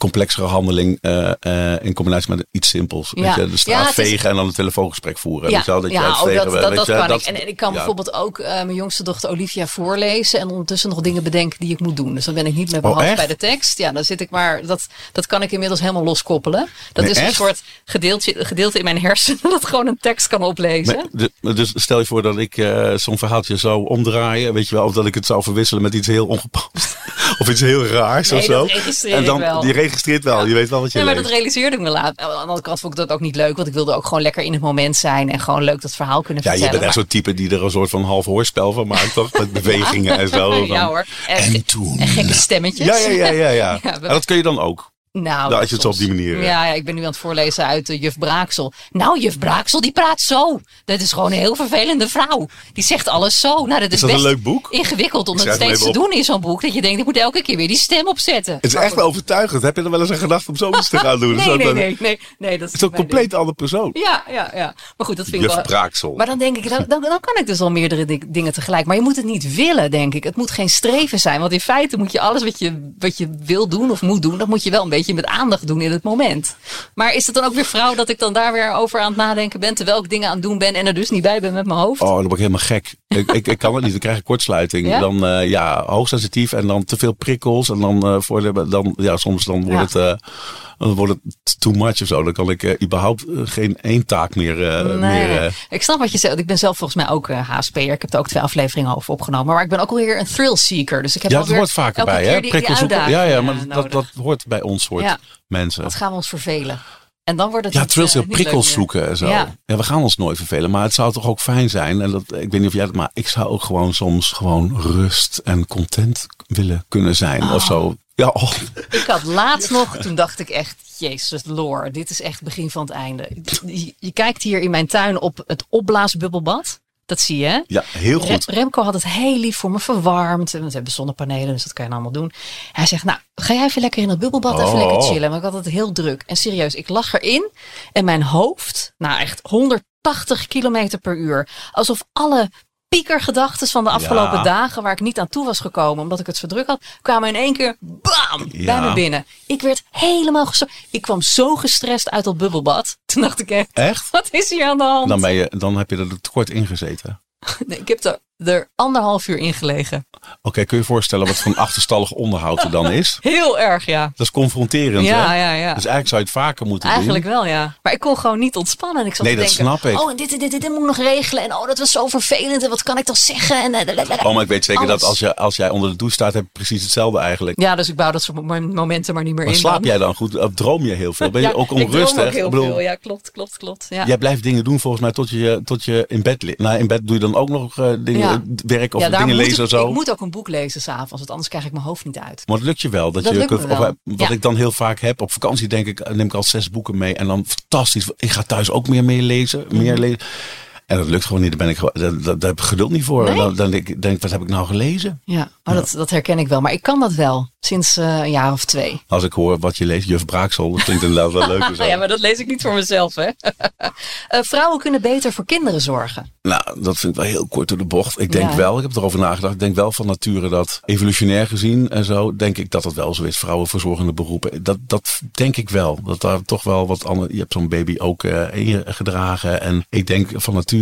complexere handeling eh, eh, in combinatie met iets simpels. Ja. Weet je, de Ja, straat is- vegen en dan een telefoongesprek voeren. Ja, je dat je ja oh, uitvegen, dat, weet dat, je, dat kan dat- ik. En, en ik kan bijvoorbeeld ook eh, mijn jongste dochter Olivia voorlezen en ondertussen nog dingen bedenken die ik moet doen. Dus dan ben ik niet met mijn Oh, hand bij de tekst. Ja, dan zit ik maar, dat, dat kan ik inmiddels helemaal loskoppelen. Dat Nee, is een soort gedeelte, gedeelte in mijn hersenen dat gewoon een tekst kan oplezen. De- dus stel je voor dat ik zo'n verhaaltje zou omdraaien, weet je wel, of dat ik het zou verwisselen met iets heel ongepast. of iets heel raars Nee, of zo. en dan. Die registreert wel, je weet wel wat je Nee, maar leest. dat realiseerde ik me laat. Aan de andere kant vond ik dat ook niet leuk, want ik wilde ook gewoon lekker in het moment zijn en gewoon leuk dat verhaal kunnen Ja, je vertellen. bent echt zo'n type die er een soort van half hoorspel van maakt, toch? Met bewegingen en zo. Van- ja hoor. En, En toen. en gekke stemmetjes. Ja, ja, ja, ja. ja. En dat kun je dan ook. Nou, Nou, als je het zo op die manier, eh. Ja, ja, ik ben nu aan het voorlezen uit eh, Juf Braaksel. Nou, Juf Braaksel, die praat zo. Dat is gewoon een heel vervelende vrouw. Die zegt alles zo. Nou, dat is, dat een best leuk boek? ingewikkeld om dat steeds te doen in zo'n boek. Dat je denkt, ik moet elke keer weer die stem opzetten. Het is echt wel overtuigend. Heb je er wel eens aan gedacht om zoiets te gaan doen? Nee, nee, wel- nee, nee, nee. Dat is mijn compleet een andere persoon. Ja, ja, ja. Maar goed, dat vind ik Juf wel... Braaksel. Maar dan denk ik, dan, dan, dan kan ik dus al meerdere di- dingen tegelijk. Maar je moet het niet willen, denk ik. Het moet geen streven zijn. Want in feite moet je alles wat je, wat je wil doen of moet doen, dat moet je wel een beetje met aandacht doen in het moment. Maar is het dan ook weer vrouw dat ik dan daar weer over aan het nadenken ben, terwijl ik dingen aan het doen ben en er dus niet bij ben met mijn hoofd? Oh, dan word ik helemaal gek. ik, ik, ik kan het niet. Dan krijg ik kortsluiting. Ja? Dan eh, ja, hoogsensitief en dan te veel prikkels. En dan, eh, voor dan ja, soms dan wordt, Ja. het, eh, dan wordt het too much of zo. Dan kan ik überhaupt geen één taak meer. Nee, meer ik snap wat je zegt. Ik ben zelf volgens mij ook HSP'er. Ik heb er ook twee afleveringen over opgenomen. Maar ik ben ook alweer een thrill seeker. Dus ik heb ja, dat hoort vaker bij, hè? die- die Prikkels zoeken. Ja, ja, maar dat, dat hoort bij ons soort Ja. mensen. Wat gaan we ons vervelen? En dan wordt het Ja, niet, thrills eh, prikkels zoeken en zo. Ja. Ja. we gaan ons nooit vervelen. Maar het zou toch ook fijn zijn. En dat, ik weet niet of jij dat, maar ik zou ook gewoon soms gewoon rust en content willen kunnen zijn of zo. Ja, oh. Ik had laatst nog, toen dacht ik echt, jezus lore, dit is echt begin van het einde. Je, je kijkt hier in mijn tuin op het opblaasbubbelbad. Dat zie je, hè? ja heel goed. Re- Remco had het heel lief voor me verwarmd. En we hebben zonnepanelen, dus dat kan je allemaal doen. Hij zegt, nou, ga jij even lekker in het bubbelbad, even Oh. lekker chillen. Maar ik had het heel druk. En serieus, ik lag erin en mijn hoofd, nou echt 180 kilometer per uur. Alsof alle piekergedachten van de afgelopen Ja. dagen, waar ik niet aan toe was gekomen, omdat ik het zo druk had, kwamen in één keer, bam, bij me binnen. Ik werd helemaal. Ik kwam zo gestrest uit dat bubbelbad. Toen dacht ik echt, Echt? wat is hier aan de hand? Dan, ben je, dan heb je er tekort in gezeten. Nee, ik heb er, er anderhalf uur in gelegen. Oké, kun je je voorstellen wat voor een achterstallig onderhoud er dan is? Heel erg, ja. Dat is confronterend, Ja, hè? ja, ja. Dus eigenlijk zou je het vaker moeten Eigenlijk doen. wel, ja. Maar ik kon gewoon niet ontspannen. En ik zat Nee, te dat denken, snap ik. Oh, en dit dit, dit moet ik nog regelen. En oh, dat was zo vervelend. En wat kan ik dan zeggen? En, eh, Oh, maar ik weet zeker Alles. dat als, je, als jij onder de douche staat, heb je precies hetzelfde eigenlijk. Ja, dus ik bouw dat soort mo- momenten maar niet meer Maar in. slaap dan. jij dan goed? Of droom je heel veel? Ben je Ja, ook Ik droom onrustig? ook heel Ik bedoel, veel. Ja, klopt, klopt, klopt. Ja. Jij blijft dingen doen volgens mij tot je, tot je in bed ligt. Nou, in bed doe je dan ook nog eh, dingen, Ja. werk of ja, dingen lezen ik, of zo. ik moet ook een boek lezen s'avonds, want anders krijg ik mijn hoofd niet uit. Maar het lukt je wel. Dat Dat je lukt me wel. eh, wat ik dan heel vaak heb. Op vakantie denk ik, neem ik al zes boeken mee. En dan fantastisch. Ik ga thuis ook meer, meer lezen. Mhm. Meer lezen. En dat lukt gewoon niet. Daar, ben ik, daar, daar, daar heb ik geduld niet voor. Nee? Dan, dan denk ik, denk, wat heb ik nou gelezen? Ja, oh, Dat, dat herken ik wel. Maar ik kan dat wel, sinds eh, een jaar of twee. Als ik hoor wat je leest, juf Braaksel. Dat klinkt inderdaad wel leuk. ja, maar dat lees ik niet voor mezelf, hè. Eh, vrouwen kunnen beter voor kinderen zorgen. Nou, dat vind ik wel heel kort door de bocht. Ik denk Ja. wel, ik heb erover nagedacht. Ik denk wel van nature dat evolutionair gezien en zo, denk ik dat het wel zo is. Vrouwen verzorgende beroepen. Dat, dat denk ik wel. Dat daar toch wel wat anders. Je hebt zo'n baby ook eh ingedragen. En ik denk van nature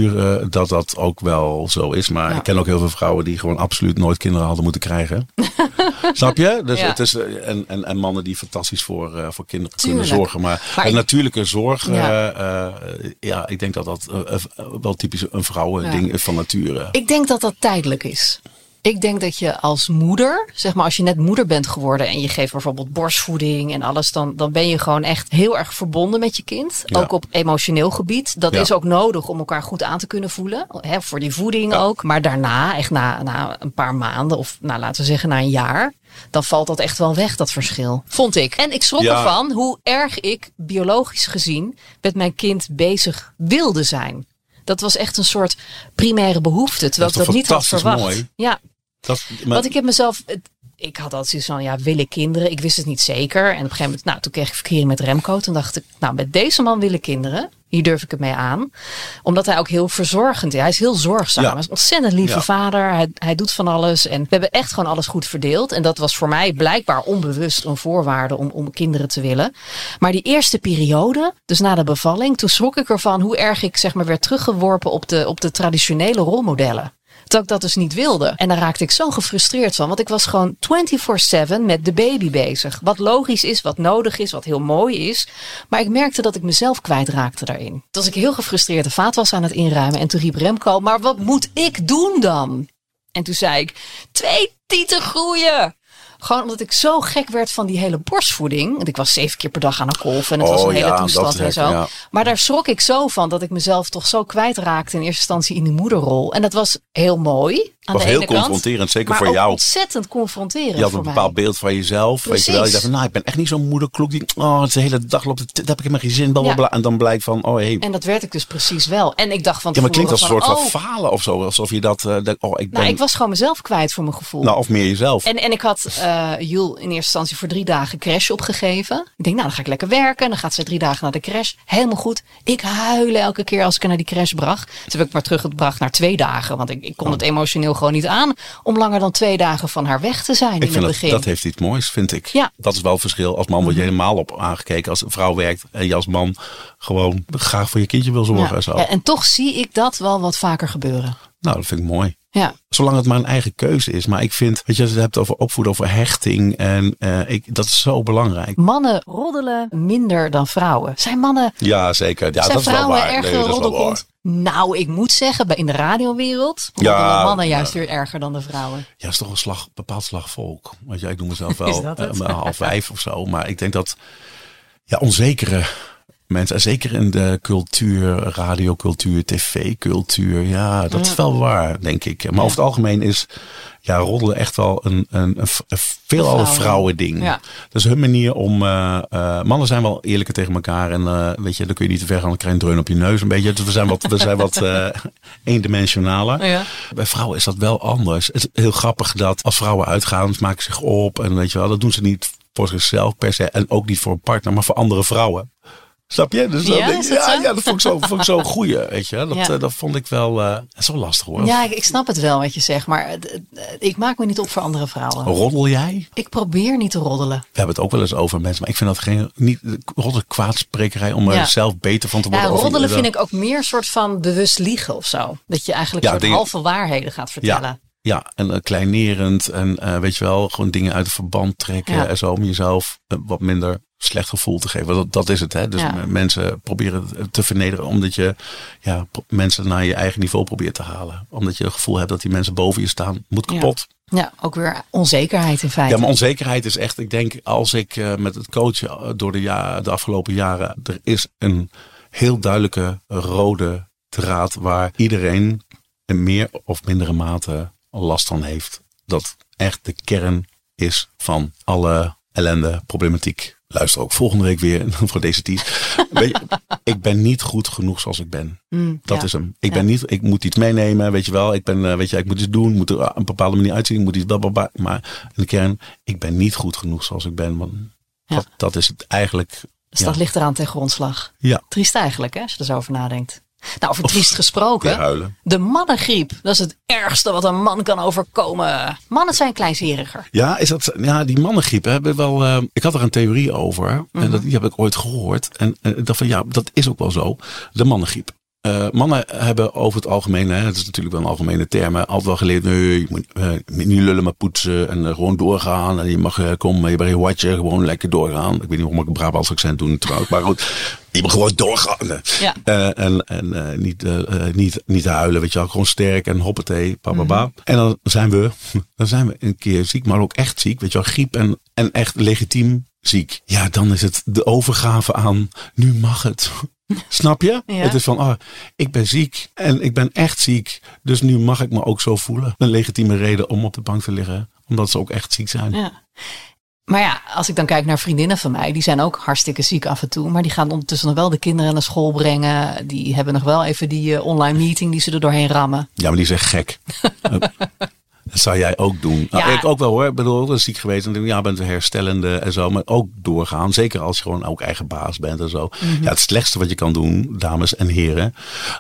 dat dat ook wel zo is. Maar Ja. ik ken ook heel veel vrouwen die gewoon absoluut nooit kinderen hadden moeten krijgen. Snap je? Dus Ja. het is, eh, en, en, en mannen die fantastisch voor, eh, voor kinderen Tuurlijk. kunnen zorgen. Maar, Maar ik- natuurlijke zorg, Ja. ja. ja, ik denk dat dat eh, eh, wel typisch een vrouwending is van nature. Ik denk dat dat tijdelijk is. Ik denk dat je als moeder, zeg maar als je net moeder bent geworden en je geeft bijvoorbeeld borstvoeding en alles, dan, dan ben je gewoon echt heel erg verbonden met je kind. Ja. Ook op emotioneel gebied. Dat Ja. is ook nodig om elkaar goed aan te kunnen voelen. Hè, voor die voeding ook. Maar daarna, echt na, na een paar maanden of nou, laten we zeggen na een jaar, dan valt dat echt wel weg, dat verschil. Vond ik. En ik schrok ervan hoe erg ik biologisch gezien met mijn kind bezig wilde zijn. Dat was echt een soort primaire behoefte, terwijl ik Dat dat is niet had verwacht. mooi. Ja, Dat, maar- want ik heb mezelf. Ik had altijd zoiets van, ja, wil ik kinderen? Ik wist het niet zeker. En op een gegeven moment, nou, toen kreeg ik verkering met Remco. Toen dacht ik, nou, met deze man wil ik kinderen. Hier durf ik het mee aan. Omdat hij ook heel verzorgend is. Hij is heel zorgzaam. Ja. Hij is een ontzettend lieve Ja. vader. Hij, hij doet van alles. En we hebben echt gewoon alles goed verdeeld. En dat was voor mij blijkbaar onbewust een voorwaarde om, om kinderen te willen. Maar die eerste periode, dus na de bevalling, toen schrok ik ervan hoe erg ik zeg maar werd teruggeworpen op de, op de traditionele rolmodellen. Dat ik dat dus niet wilde. En daar raakte ik zo gefrustreerd van. Want ik was gewoon 24-7 met de baby bezig. Wat logisch is, wat nodig is, wat heel mooi is. Maar ik merkte dat ik mezelf kwijtraakte daarin. Toen was ik heel gefrustreerd de vaat aan het inruimen. En toen riep Remco, maar wat moet ik doen dan? En toen zei ik, twee tieten groeien. Gewoon omdat ik zo gek werd van die hele borstvoeding. Want ik was zeven keer per dag aan het kolven. En het was Oh een hele ja, toestand en zo. ja. Maar daar schrok ik zo van dat ik mezelf toch zo kwijtraakte in eerste instantie in die moederrol. En dat was heel mooi. Aan was heel confronterend, zeker voor jou. ontzettend confronterend Je had een mij. bepaald beeld van jezelf. Weet je wel. Je Precies. dacht, nou, ik ben echt niet zo'n moederkloek die, oh, de hele dag loopt daar heb ik helemaal geen zin, Ja. En dan blijkt van, oh, hey. En dat werd ik dus precies wel. En ik dacht van Ja, maar het klinkt als een soort van oh, falen of zo. Alsof je dat, eh, oh, ik ben, Nou, ik was gewoon mezelf kwijt voor mijn gevoel. nou, of meer jezelf. En, en ik had eh Jul in eerste instantie voor drie dagen crash opgegeven. Ik denk, nou, dan ga ik lekker werken. En dan gaat ze drie dagen naar de crash. Helemaal goed. Ik huilen elke keer als ik haar naar die crash bracht. Toen heb ik maar teruggebracht naar twee dagen. Want ik, ik kon het emotioneel gewoon niet aan om langer dan twee dagen van haar weg te zijn Ik in het vind dat, begin. dat heeft iets moois, vind ik. Ja. Mhm. Dat is wel het verschil. Als man word je helemaal op aangekeken. Als een vrouw werkt en je als man gewoon graag voor je kindje wil zorgen ja. en zo. Ja, en toch zie ik dat wel wat vaker gebeuren. Nou, dat vind ik mooi. Ja. Zolang het maar een eigen keuze is. Maar ik vind, weet je, als je het hebt over opvoeden, over hechting. En eh, ik, dat is zo belangrijk. Mannen roddelen minder dan vrouwen. Zijn mannen Ja, zeker. Ja, Zijn dat is wel vrouwen waar. erger Nee, Nou, ik moet zeggen, in de radiowereld Ja, roddelen mannen ja. juist weer erger dan de vrouwen. Ja, het is toch een slag, bepaald slag volk. Want ja, ik noem mezelf wel eh, maar half vijf of zo. Maar ik denk dat ja, onzekere mensen, en zeker in de cultuur, radiocultuur, tv-cultuur, ja, dat is wel waar, denk ik. Maar over het algemeen is ja, roddelen echt wel een, een, een, een veelal een Vrouwen. vrouwending. Ja. Dat is hun manier om. eh, eh, mannen zijn wel eerlijker tegen elkaar. En eh, weet je, dan kun je niet te ver gaan. Dan krijg je een dreun op je neus. Een beetje. Dus we zijn wat, we zijn wat eendimensionaler. Ja. Bij vrouwen is dat wel anders. Het is heel grappig dat als vrouwen uitgaan, ze maken zich op. En weet je wel, dat doen ze niet voor zichzelf per se. En ook niet voor een partner, maar voor andere vrouwen. Snap je? Dus dan Ja, denk dat ja, zo? ja, dat vond ik zo, vond ik zo goeie. Weet je, dat, Ja. eh, dat vond ik wel eh, zo lastig hoor. Ja, ik, ik snap het wel wat je zegt, maar ik maak me niet op voor andere vrouwen. Roddel jij? Ik probeer niet te roddelen. We hebben het ook wel eens over mensen, maar ik vind dat geen niet roddel kwaadsprekerij om Ja. er zelf beter van te Ja, worden. Of roddelen vind ik ook meer een soort van bewust liegen of zo. Dat je eigenlijk Ja, soort halve waarheden gaat vertellen. Ja, ja, en eh, kleinerend en eh, weet je wel, gewoon dingen uit het verband trekken Ja. en zo om jezelf een wat minder slecht gevoel te geven. Dat, dat is het, hè? Dus Ja. mensen proberen te vernederen omdat je ja, mensen naar je eigen niveau probeert te halen. Omdat je het gevoel hebt dat die mensen boven je staan. Moet kapot. Ja, ook weer onzekerheid in feite. Ja, maar onzekerheid is echt, ik denk, als ik eh, met het coachen eh, door de, ja, de afgelopen jaren, er is een heel duidelijke rode draad waar iedereen in meer of mindere mate last van heeft. Dat echt de kern is van alle ellende, problematiek. Luister ook volgende week weer voor deze teas. Weet je, ik ben niet goed genoeg zoals ik ben. Mm, Dat ja. is hem. Ik ben Ja. niet, ik moet iets meenemen, weet je wel. Ik ben, eh, weet je, ik moet iets doen, moet er op een bepaalde manier uitzien, moet iets blablabla. Maar in de kern, ik ben niet goed genoeg zoals ik ben. Want Ja. dat, dat is het eigenlijk. Dus dat ligt eraan ten grondslag. Ja. Triest eigenlijk, hè, als je er zo over nadenkt. Nou, over triest gesproken. De mannengriep. Dat is het ergste wat een man kan overkomen. Mannen zijn kleinzeriger. Ja, is dat, ja, die mannengriep hebben wel. eh, ik had er een theorie over. Mhm. En dat, die heb ik ooit gehoord. En eh, ik dacht van ja, dat is ook wel zo. De mannengriep. Eh, mannen hebben over het algemeen, hè, het is natuurlijk wel een algemene term, altijd wel geleerd, nee, je moet eh, niet lullen maar poetsen en eh, gewoon doorgaan. En je mag, uh, kom je je watje, gewoon lekker doorgaan. Ik weet niet waarom ik een Brabants accent doe trouwens, maar goed. Je moet gewoon doorgaan. Ja. En en niet, niet, niet huilen, weet je wel. Gewoon sterk en hoppatee, bababa. En dan zijn we, dan zijn we een keer ziek, maar ook echt ziek. Weet je wel, griep en, en echt legitiem ziek. Ja, dan is het de overgave aan, nu mag het. Snap je? Ja. Het is van, ah, ik ben ziek en ik ben echt ziek. Dus nu mag ik me ook zo voelen. Een legitieme reden om op de bank te liggen. Omdat ze ook echt ziek zijn. Ja. Maar ja, als ik dan kijk naar vriendinnen van mij, die zijn ook hartstikke ziek af en toe. Maar die gaan ondertussen nog wel de kinderen naar school brengen. Die hebben nog wel even die eh, online meeting die ze er doorheen rammen. Ja, maar die is echt gek. Dat zou jij ook doen. Nou, ik ook wel hoor. Ik bedoel, ben ziek geweest. En denk, ja, bent een herstellende en zo. Maar ook doorgaan. Zeker als je gewoon ook eigen baas bent en zo. Ja, het slechtste wat je kan doen, dames en heren.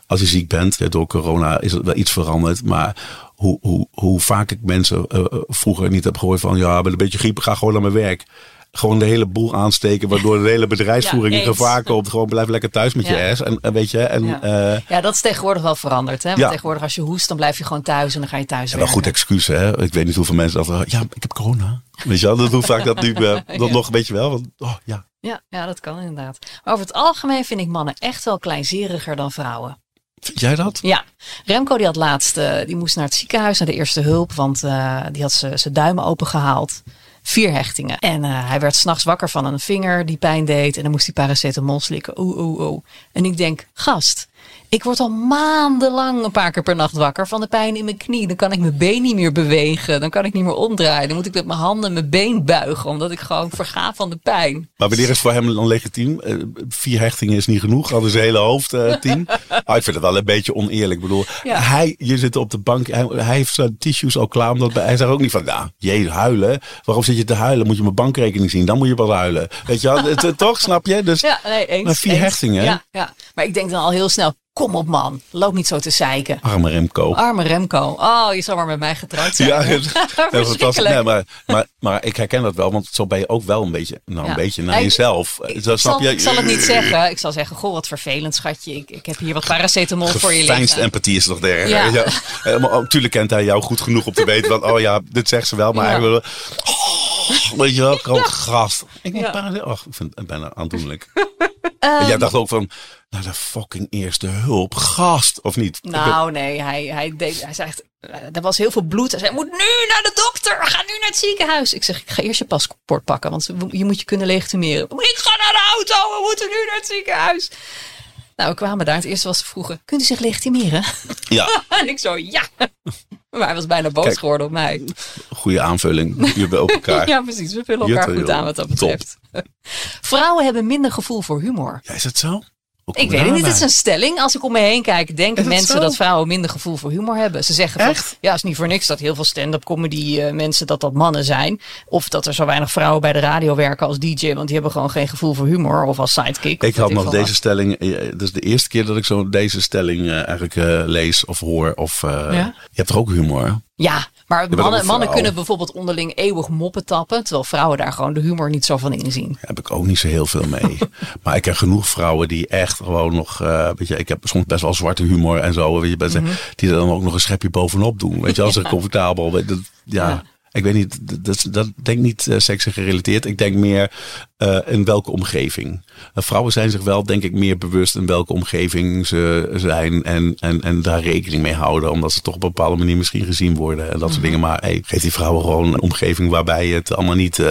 Als je ziek bent, door corona is er wel iets veranderd. Maar hoe, hoe, hoe vaak ik mensen eh, eh, vroeger niet heb gehoord van... Ja, met een beetje griep, ga gewoon naar mijn werk. Gewoon de hele boel aansteken, waardoor de hele bedrijfsvoering Ja, in gevaar komt. Gewoon blijf lekker thuis met je ass. En, en weet je, en Ja. eh, Ja, dat is tegenwoordig wel veranderd. Hè? Want Ja. tegenwoordig als je hoest, dan blijf je gewoon thuis en dan ga je thuis Ja, wel goed excuus, hè? Ik weet niet hoeveel mensen dat. Ja, ik heb corona. Weet je wel, dat hoe vaak dat nu. eh, dat Ja. nog een beetje wel. Want, oh, ja. Ja, ja, dat kan inderdaad. Maar over het algemeen vind ik mannen echt wel kleinzeriger dan vrouwen. Vind jij dat? Ja, Remco die had laatst, eh, die moest naar het ziekenhuis, naar de eerste hulp, want eh, die had ze- zijn duimen opengehaald. Vier hechtingen. En eh, hij werd s'nachts wakker van een vinger die pijn deed. En dan moest hij paracetamol slikken. Oeh, oeh, oeh. En ik denk, gast, ik word al maandenlang een paar keer per nacht wakker van de pijn in mijn knie. Dan kan ik mijn been niet meer bewegen. Dan kan ik niet meer omdraaien. Dan moet ik met mijn handen mijn been buigen, omdat ik gewoon verga van de pijn. Maar wanneer is voor hem dan legitiem? Eh, vier hechtingen is niet genoeg. Hadden zijn hele hoofd eh, tien. Ah, ik vind het wel een beetje oneerlijk. Ik bedoel, Ja. hij, je zit op de bank. Hij, hij heeft zijn tissues al klaar. Omdat, hij zegt ook niet van, nou, jee, huilen. Waarom zit je te huilen? Moet je mijn bankrekening zien? Dan moet je wel huilen. Weet je wel? Het- toch, snap je? Dus Ja, nee, eens. Maar vier eens. hechtingen, ja, maar ik denk dan al heel snel, kom op man, loop niet zo te zeiken. arme Remco. Arme Remco. Oh, je zou maar met mij getrouwd zijn. Ja, ja, fantastisch. Nee, maar, maar, maar ik herken dat wel, want zo ben je ook wel een beetje, nou, Ja. een beetje naar Ik- jezelf. Ik, Zo, ik zal, snap je? ik zal het niet zeggen. Ik zal zeggen, goh, wat vervelend schatje. Ik, ik heb hier wat paracetamol voor je Fijnste liggen. empathie is toch der. Ja. Ja. Eh, natuurlijk kent hij jou goed genoeg om te weten van, oh ja, dit zegt ze wel, maar Ja. wil, oh, weet je wel, gewoon gast. Ik denk, Ja. oh, ik vind het bijna aandoenlijk. Ehm, en jij dacht ook van, nou de fucking eerste hulp, gast, of niet? Nou, nee, hij, hij, deed, hij zei echt, eh, er was heel veel bloed. Hij zei, moet nu naar de dokter. Ga nu naar het ziekenhuis. Ik zeg, ik ga eerst je paspoort pakken, want je moet je kunnen legitimeren. Ik ga naar de auto, we moeten nu naar het ziekenhuis. Nou, we kwamen daar. Het eerste was ze vroegen, kunt u zich legitimeren? Ja, En ik zo, ja. Maar hij was bijna boos Kijk. geworden op mij. goede aanvulling. Je bent op elkaar. Ja, precies. We vullen elkaar goed joh. aan wat dat Top. betreft. Vrouwen hebben minder gevoel voor humor. Ja, is het zo? Ik weet het niet, het is een stelling. Als ik om me heen kijk, denken mensen zo? dat vrouwen minder gevoel voor humor hebben. Ze zeggen van, Echt? ja, het is niet voor niks dat heel veel stand-up comedy eh, mensen dat dat mannen zijn. Of dat er zo weinig vrouwen bij de radio werken als DJ, want die hebben gewoon geen gevoel voor humor. Of als sidekick. Ik had nog deze wat. stelling. eh, Dat is de eerste keer dat ik zo deze stelling eh, eigenlijk eh, lees of hoor. Of, eh, Ja? Je hebt toch ook humor? Ja, maar mannen, mannen kunnen bijvoorbeeld onderling eeuwig moppen tappen, terwijl vrouwen daar gewoon de humor niet zo van inzien. Daar heb ik ook niet zo heel veel mee. maar ik ken genoeg vrouwen die echt gewoon nog. eh, weet je, ik heb soms best wel zwarte humor en zo. Weet je, best, Mhm. Die er dan ook nog een schepje bovenop doen. Weet je, als ze comfortabel. Weet, dat, ja. Ja. Ik weet niet, dat, dat, denk ik niet uh, gerelateerd. Ik denk meer uh, in welke omgeving. Uh, vrouwen zijn zich wel, denk ik, meer bewust in welke omgeving ze zijn. En, en, en daar rekening mee houden. Omdat ze toch op een bepaalde manier misschien gezien worden. En dat soort Mhm. dingen. Maar hey, geef die vrouwen gewoon een omgeving waarbij het allemaal niet,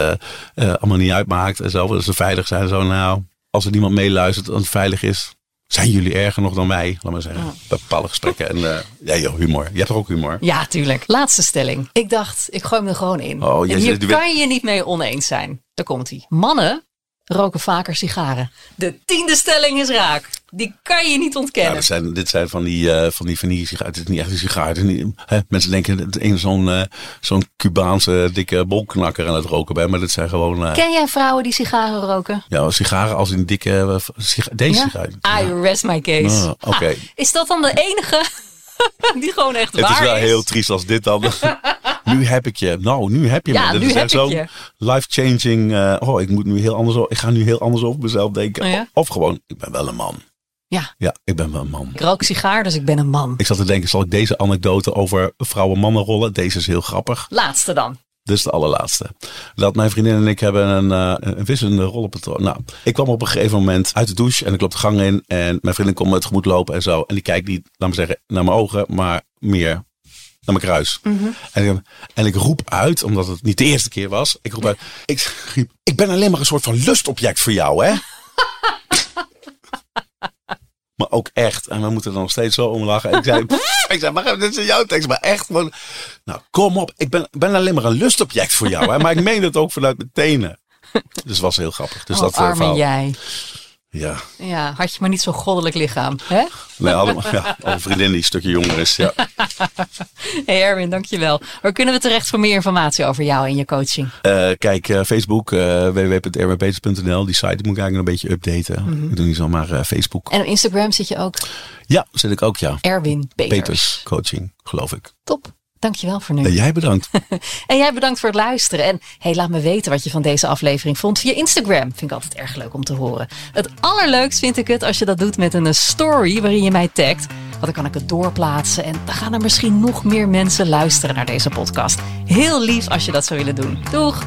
allemaal niet uitmaakt. En zo, dat ze veilig zijn. Zo, nou, als er niemand meeluistert en het veilig is. Zijn jullie erger nog dan wij? Laat maar zeggen. Bepaalde gesprekken. En uh, ja, joh, humor. Je hebt toch ook humor? Ja, tuurlijk. Laatste stelling. Ik dacht, ik gooi hem er gewoon in. Oh, en hier kan je niet mee oneens zijn. Daar komt hij. Mannen roken vaker sigaren. De tiende stelling is raak. Die kan je niet ontkennen. Ja, dit, zijn, dit zijn van die, uh, van die, van die sigaren. Het is niet echt een sigaar. Het is niet, hè? Mensen denken dat ik zo'n uh, zo'n Cubaanse dikke bolknakker aan het roken ben. Maar dit zijn gewoon... Uh, Ken jij vrouwen die sigaren roken? Ja, sigaren als in dikke... Siga deze ja? sigaren. I rest my case. Oh, Oké. Okay. Is dat dan de enige die gewoon echt het waar is? Het is wel heel triest als dit dan... nu heb ik je. Nou, nu heb je ja, me. Dit is zo'n je. life-changing... Uh, oh, ik moet nu heel anders... Ik ga nu heel anders over mezelf denken. Oh ja? Of gewoon, ik ben wel een man. Ja, Ja, ik ben wel een man. ik rook sigaar, dus ik ben een man. Ik zat te denken, zal ik deze anekdote over vrouwen-mannen rollen? Deze is heel grappig. Laatste dan. Dit is de allerlaatste. Dat mijn vriendin en ik hebben een, eh, een wisselende rollenpatroon. Nou, ik kwam op een gegeven moment uit de douche en ik loop de gang in. En mijn vriendin komt me tegemoet lopen en zo. En die kijkt niet, laat me zeggen, naar mijn ogen, maar meer naar mijn kruis. en, ik, en ik roep uit, omdat het niet de eerste keer was. Ik roep uit, ik, riep, ik ben alleen maar een soort van lustobject voor jou, hè? Maar ook echt. En we moeten er nog steeds zo om lachen. En ik zei, ik zei, maar dit is jouw tekst. Maar echt, gewoon, nou kom op. Ik ben, ben alleen maar een lustobject voor jou. Hè? Maar ik meen het ook vanuit mijn tenen. Dus het was heel grappig. Dus oh, dat eh, arme verhaal. jij. Ja, Ja, had je maar niet zo'n goddelijk lichaam. Hè? nee, allemaal, ja, al een vriendin die een stukje jonger is. Ja. Hey Erwin, dankjewel. Waar kunnen we terecht voor meer informatie over jou en je coaching? Eh, kijk, eh, Facebook, uh, www.rwpeters.nl. Die site moet ik eigenlijk een beetje updaten. Mhm. Ik doe niet zomaar eh, Facebook. En op Instagram zit je ook Ja, zit ik ook, ja. Erwin Peters. Peters coaching, geloof ik. Top. Dankjewel voor nu. En jij bedankt. En jij bedankt voor het luisteren. En hey, laat me weten wat je van deze aflevering vond via Instagram. Vind ik altijd erg leuk om te horen. Het allerleukst vind ik het als je dat doet met een story waarin je mij tagt. Want dan kan ik het doorplaatsen en dan gaan er misschien nog meer mensen luisteren naar deze podcast. Heel lief als je dat zou willen doen. Doeg!